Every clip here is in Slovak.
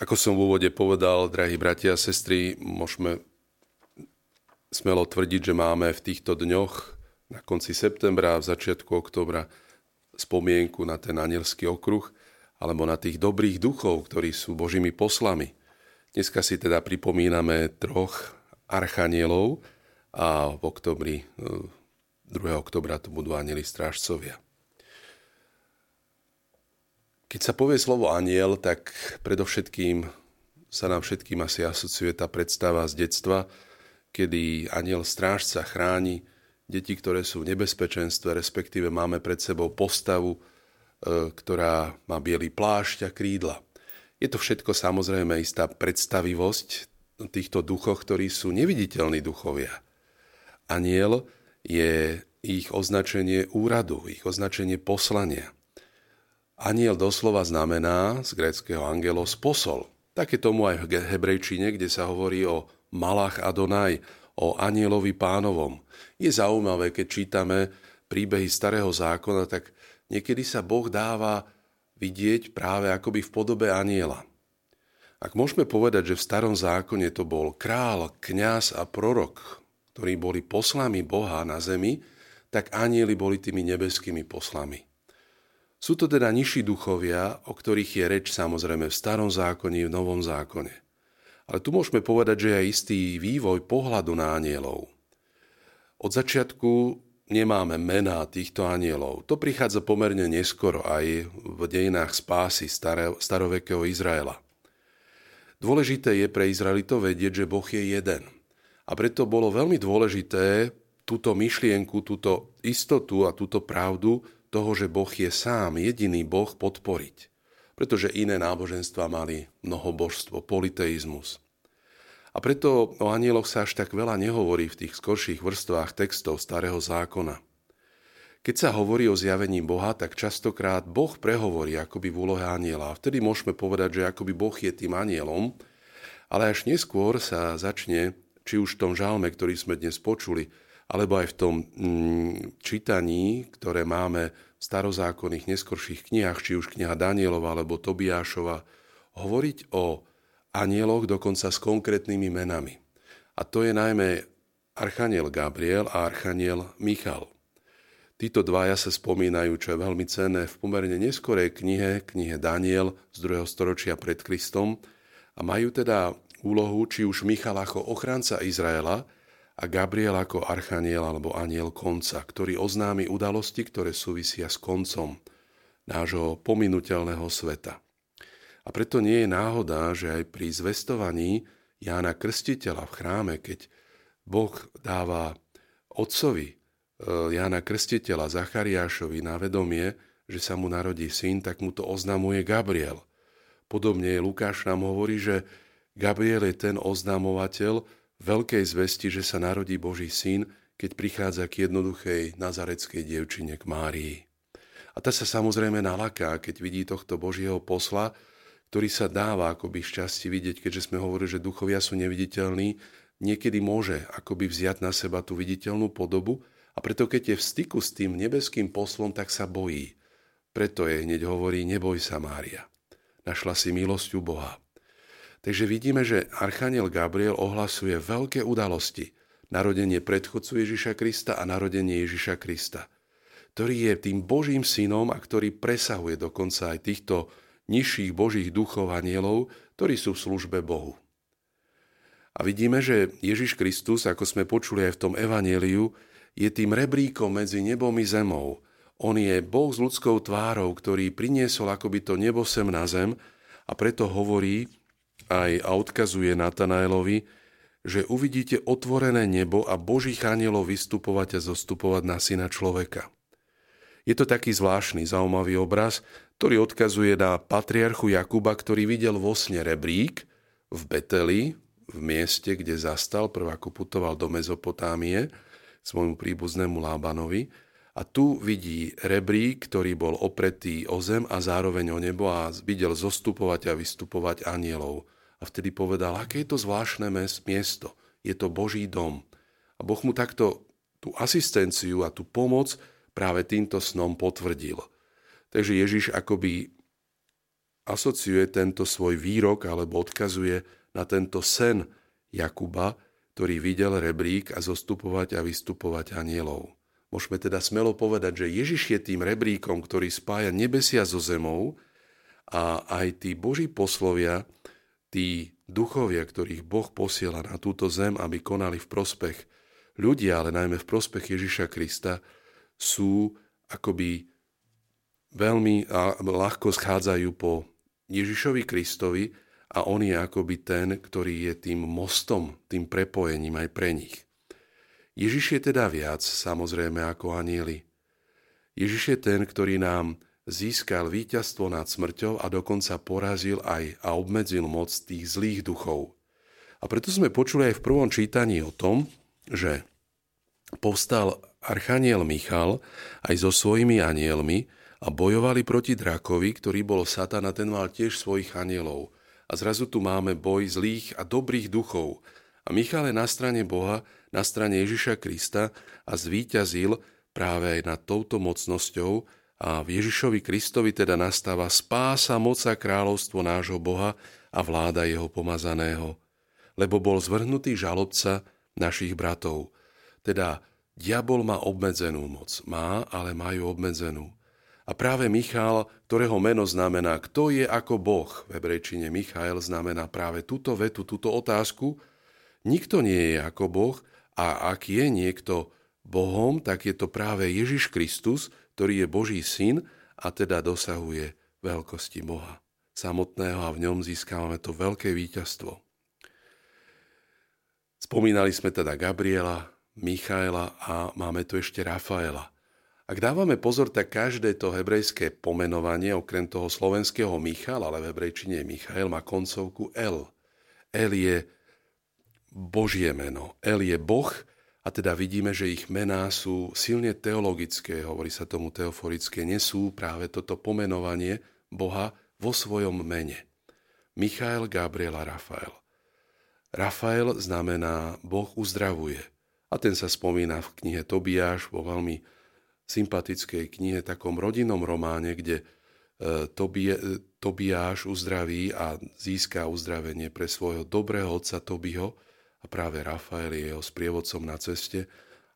Ako som v úvode povedal, drahí bratia a sestry, môžeme smelo tvrdiť, že máme v týchto dňoch na konci septembra a v začiatku oktobra spomienku na ten anielský okruh alebo na tých dobrých duchov, ktorí sú Božími poslami. Dneska si teda pripomíname troch archanielov a v oktobri, 2. E, oktobra to budú anieli strážcovia. Keď sa povie slovo aniel, tak predovšetkým sa nám všetkým asi asociuje tá predstava z detstva, kedy aniel strážca chráni deti, ktoré sú v nebezpečenstve, respektíve máme pred sebou postavu, e, ktorá má biely plášť a krídla. Je to všetko samozrejme istá predstavivosť týchto duchov, ktorí sú neviditeľní duchovia. Aniel je ich označenie úradu, ich označenie poslania. Aniel doslova znamená z gréckého angelos posol. Tak je tomu aj v hebrejčine, kde sa hovorí o Malach Adonai, o anielovi pánovom. Je zaujímavé, keď čítame príbehy starého zákona, tak niekedy sa Boh dáva vidieť práve akoby v podobe aniela. Ak môžeme povedať, že v starom zákone to bol král, kňaz a prorok, ktorí boli poslami Boha na zemi, tak anieli boli tými nebeskými poslami. Sú to teda nižší duchovia, o ktorých je reč samozrejme v starom zákone v novom zákone. Ale tu môžeme povedať, že je istý vývoj pohľadu na anielov. Od začiatku nemáme mená týchto anielov. To prichádza pomerne neskoro aj v dejinách spásy starovekého Izraela. Dôležité je pre Izraelitov vedieť, že Boh je jeden. A preto bolo veľmi dôležité túto myšlienku, túto istotu a túto pravdu toho, že Boh je sám jediný Boh podporiť. Pretože iné náboženstva mali mnohobožstvo, politeizmus. A preto o anieloch sa až tak veľa nehovorí v tých skorších vrstvách textov Starého zákona. Keď sa hovorí o zjavení Boha, tak častokrát Boh prehovorí akoby v úlohe aniela. A vtedy môžeme povedať, že akoby Boh je tým anielom, ale až neskôr sa začne, či už v tom žalme, ktorý sme dnes počuli, alebo aj v tom mm, čítaní, ktoré máme v starozákonných neskorších knihách, či už kniha Danielova alebo Tobiášova, hovoriť o anieloch dokonca s konkrétnymi menami. A to je najmä Archaniel Gabriel a Archaniel Michal. Títo dvaja sa spomínajú, čo je veľmi cenné, v pomerne neskorej knihe, knihe Daniel z 2. storočia pred Kristom a majú teda úlohu či už Michal ako ochranca Izraela, a Gabriel ako archaniel alebo aniel konca, ktorý oznámi udalosti, ktoré súvisia s koncom nášho pominuteľného sveta. A preto nie je náhoda, že aj pri zvestovaní Jána Krstiteľa v chráme, keď Boh dáva otcovi e, Jána Krstiteľa Zachariášovi na vedomie, že sa mu narodí syn, tak mu to oznamuje Gabriel. Podobne Lukáš nám hovorí, že Gabriel je ten oznamovateľ, veľkej zvesti, že sa narodí Boží syn, keď prichádza k jednoduchej nazareckej dievčine k Márii. A tá sa samozrejme nalaká, keď vidí tohto Božieho posla, ktorý sa dáva akoby šťastie vidieť, keďže sme hovorili, že duchovia sú neviditeľní, niekedy môže akoby vziať na seba tú viditeľnú podobu a preto keď je v styku s tým nebeským poslom, tak sa bojí. Preto je hneď hovorí, neboj sa Mária. Našla si milosť u Boha. Takže vidíme, že Archaniel Gabriel ohlasuje veľké udalosti. Narodenie predchodcu Ježiša Krista a narodenie Ježiša Krista, ktorý je tým Božím synom a ktorý presahuje dokonca aj týchto nižších Božích duchov anielov, ktorí sú v službe Bohu. A vidíme, že Ježiš Kristus, ako sme počuli aj v tom evaneliu, je tým rebríkom medzi nebom i zemou. On je Boh s ľudskou tvárou, ktorý priniesol akoby to nebo sem na zem a preto hovorí, aj a odkazuje Natanaelovi, že uvidíte otvorené nebo a Božích anielov vystupovať a zostupovať na syna človeka. Je to taký zvláštny, zaujímavý obraz, ktorý odkazuje na patriarchu Jakuba, ktorý videl vo sne rebrík v Beteli, v mieste, kde zastal, prv ako putoval do Mezopotámie, svojmu príbuznému Lábanovi, a tu vidí rebrík, ktorý bol opretý o zem a zároveň o nebo a videl zostupovať a vystupovať anielov. A vtedy povedal, aké je to zvláštne miesto. Je to Boží dom. A Boh mu takto tú asistenciu a tú pomoc práve týmto snom potvrdil. Takže Ježiš akoby asociuje tento svoj výrok alebo odkazuje na tento sen Jakuba, ktorý videl rebrík a zostupovať a vystupovať anielov. Môžeme teda smelo povedať, že Ježiš je tým rebríkom, ktorý spája nebesia so zemou a aj tí Boží poslovia, tí duchovia, ktorých Boh posiela na túto zem, aby konali v prospech ľudia, ale najmä v prospech Ježiša Krista, sú akoby veľmi ľahko schádzajú po Ježišovi Kristovi a on je akoby ten, ktorý je tým mostom, tým prepojením aj pre nich. Ježiš je teda viac, samozrejme, ako anieli. Ježiš je ten, ktorý nám získal víťazstvo nad smrťou a dokonca porazil aj a obmedzil moc tých zlých duchov. A preto sme počuli aj v prvom čítaní o tom, že povstal archaniel Michal aj so svojimi anielmi a bojovali proti drakovi, ktorý bol Satan a ten mal tiež svojich anielov. A zrazu tu máme boj zlých a dobrých duchov. A Michal je na strane Boha na strane Ježiša Krista a zvíťazil práve aj nad touto mocnosťou a v Ježišovi Kristovi teda nastáva spása moca kráľovstvo nášho Boha a vláda jeho pomazaného. Lebo bol zvrhnutý žalobca našich bratov. Teda diabol má obmedzenú moc. Má, ale majú obmedzenú. A práve Michal, ktorého meno znamená kto je ako Boh, v hebrejčine Michael znamená práve túto vetu, túto otázku, nikto nie je ako Boh a ak je niekto Bohom, tak je to práve Ježiš Kristus, ktorý je Boží syn a teda dosahuje veľkosti Boha samotného a v ňom získavame to veľké víťazstvo. Spomínali sme teda Gabriela, Michaela a máme tu ešte Rafaela. Ak dávame pozor, tak každé to hebrejské pomenovanie, okrem toho slovenského Michal, ale v hebrejčine Michael, má koncovku L. L je Božie meno. El je Boh a teda vidíme, že ich mená sú silne teologické, hovorí sa tomu teoforické, nesú práve toto pomenovanie Boha vo svojom mene. Michael, Gabriel a Rafael. Rafael znamená Boh uzdravuje. A ten sa spomína v knihe Tobiáš, vo veľmi sympatickej knihe, takom rodinnom románe, kde e, Tobie, Tobiáš uzdraví a získa uzdravenie pre svojho dobrého otca Tobiho, a práve Rafael je jeho sprievodcom na ceste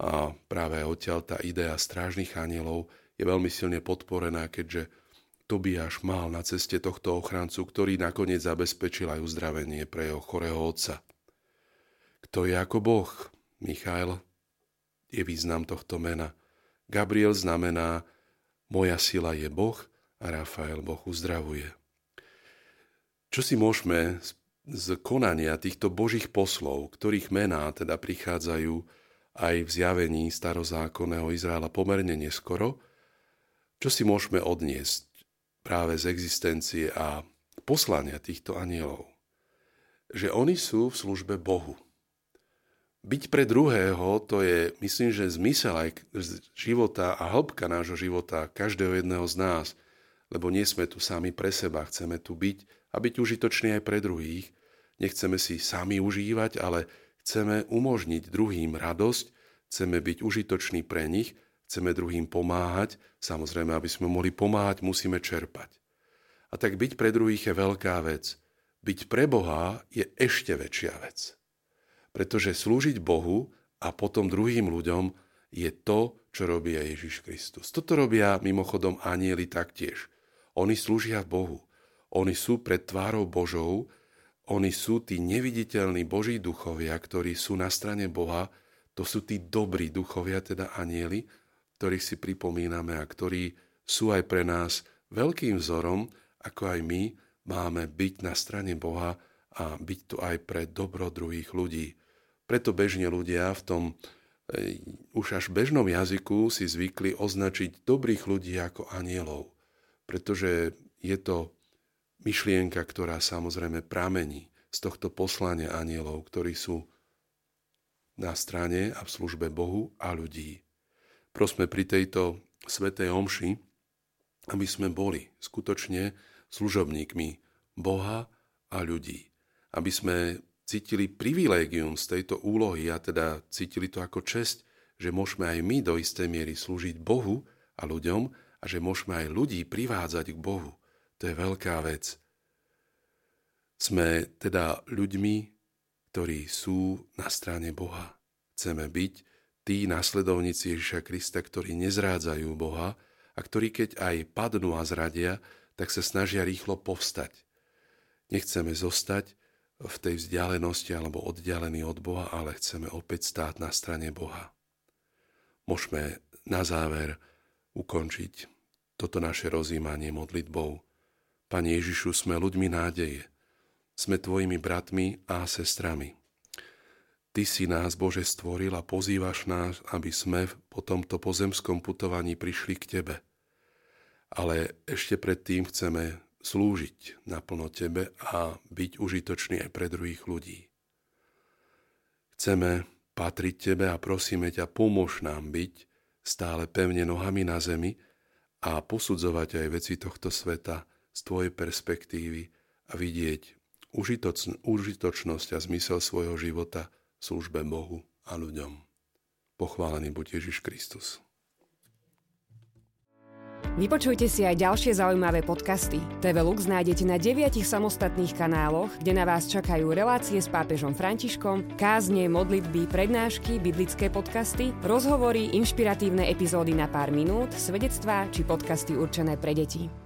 a práve odtiaľ tá idea strážnych anielov je veľmi silne podporená, keďže Tobiáš mal na ceste tohto ochrancu, ktorý nakoniec zabezpečil aj uzdravenie pre jeho chorého otca. Kto je ako Boh? Michael je význam tohto mena. Gabriel znamená moja sila je Boh a Rafael Boh uzdravuje. Čo si môžeme z konania týchto božích poslov, ktorých mená teda prichádzajú aj v zjavení starozákonného Izraela pomerne neskoro, čo si môžeme odniesť práve z existencie a poslania týchto anielov. Že oni sú v službe Bohu. Byť pre druhého, to je, myslím, že zmysel aj života a hĺbka nášho života, každého jedného z nás, lebo nie sme tu sami pre seba, chceme tu byť a byť užitočný aj pre druhých, Nechceme si sami užívať, ale chceme umožniť druhým radosť, chceme byť užitoční pre nich, chceme druhým pomáhať. Samozrejme, aby sme mohli pomáhať, musíme čerpať. A tak byť pre druhých je veľká vec. Byť pre Boha je ešte väčšia vec. Pretože slúžiť Bohu a potom druhým ľuďom je to, čo robí Ježiš Kristus. Toto robia mimochodom anieli taktiež. Oni slúžia Bohu. Oni sú pred tvárou Božou oni sú tí neviditeľní Boží duchovia, ktorí sú na strane Boha. To sú tí dobrí duchovia, teda anieli, ktorých si pripomíname a ktorí sú aj pre nás veľkým vzorom, ako aj my máme byť na strane Boha a byť tu aj pre dobro druhých ľudí. Preto bežne ľudia v tom e, už až bežnom jazyku si zvykli označiť dobrých ľudí ako anielov, pretože je to myšlienka, ktorá samozrejme pramení z tohto poslania anielov, ktorí sú na strane a v službe Bohu a ľudí. Prosme pri tejto svetej omši, aby sme boli skutočne služobníkmi Boha a ľudí. Aby sme cítili privilégium z tejto úlohy a teda cítili to ako čest, že môžeme aj my do istej miery slúžiť Bohu a ľuďom a že môžeme aj ľudí privádzať k Bohu. To je veľká vec. Sme teda ľuďmi, ktorí sú na strane Boha. Chceme byť tí následovníci Ježiša Krista, ktorí nezrádzajú Boha a ktorí keď aj padnú a zradia, tak sa snažia rýchlo povstať. Nechceme zostať v tej vzdialenosti alebo oddialení od Boha, ale chceme opäť stáť na strane Boha. Môžeme na záver ukončiť toto naše rozjímanie modlitbou. Pane Ježišu, sme ľuďmi nádeje. Sme tvojimi bratmi a sestrami. Ty si nás, Bože, stvoril a pozývaš nás, aby sme po tomto pozemskom putovaní prišli k Tebe. Ale ešte predtým chceme slúžiť naplno Tebe a byť užitočný aj pre druhých ľudí. Chceme patriť Tebe a prosíme ťa, pomôž nám byť stále pevne nohami na zemi a posudzovať aj veci tohto sveta z tvojej perspektívy a vidieť užitočnosť a zmysel svojho života v službe Bohu a ľuďom. Pochválený buď Ježiš Kristus. Vypočujte si aj ďalšie zaujímavé podcasty. TV Lux nájdete na deviatich samostatných kanáloch, kde na vás čakajú relácie s pápežom Františkom, kázne, modlitby, prednášky, biblické podcasty, rozhovory, inšpiratívne epizódy na pár minút, svedectvá či podcasty určené pre deti.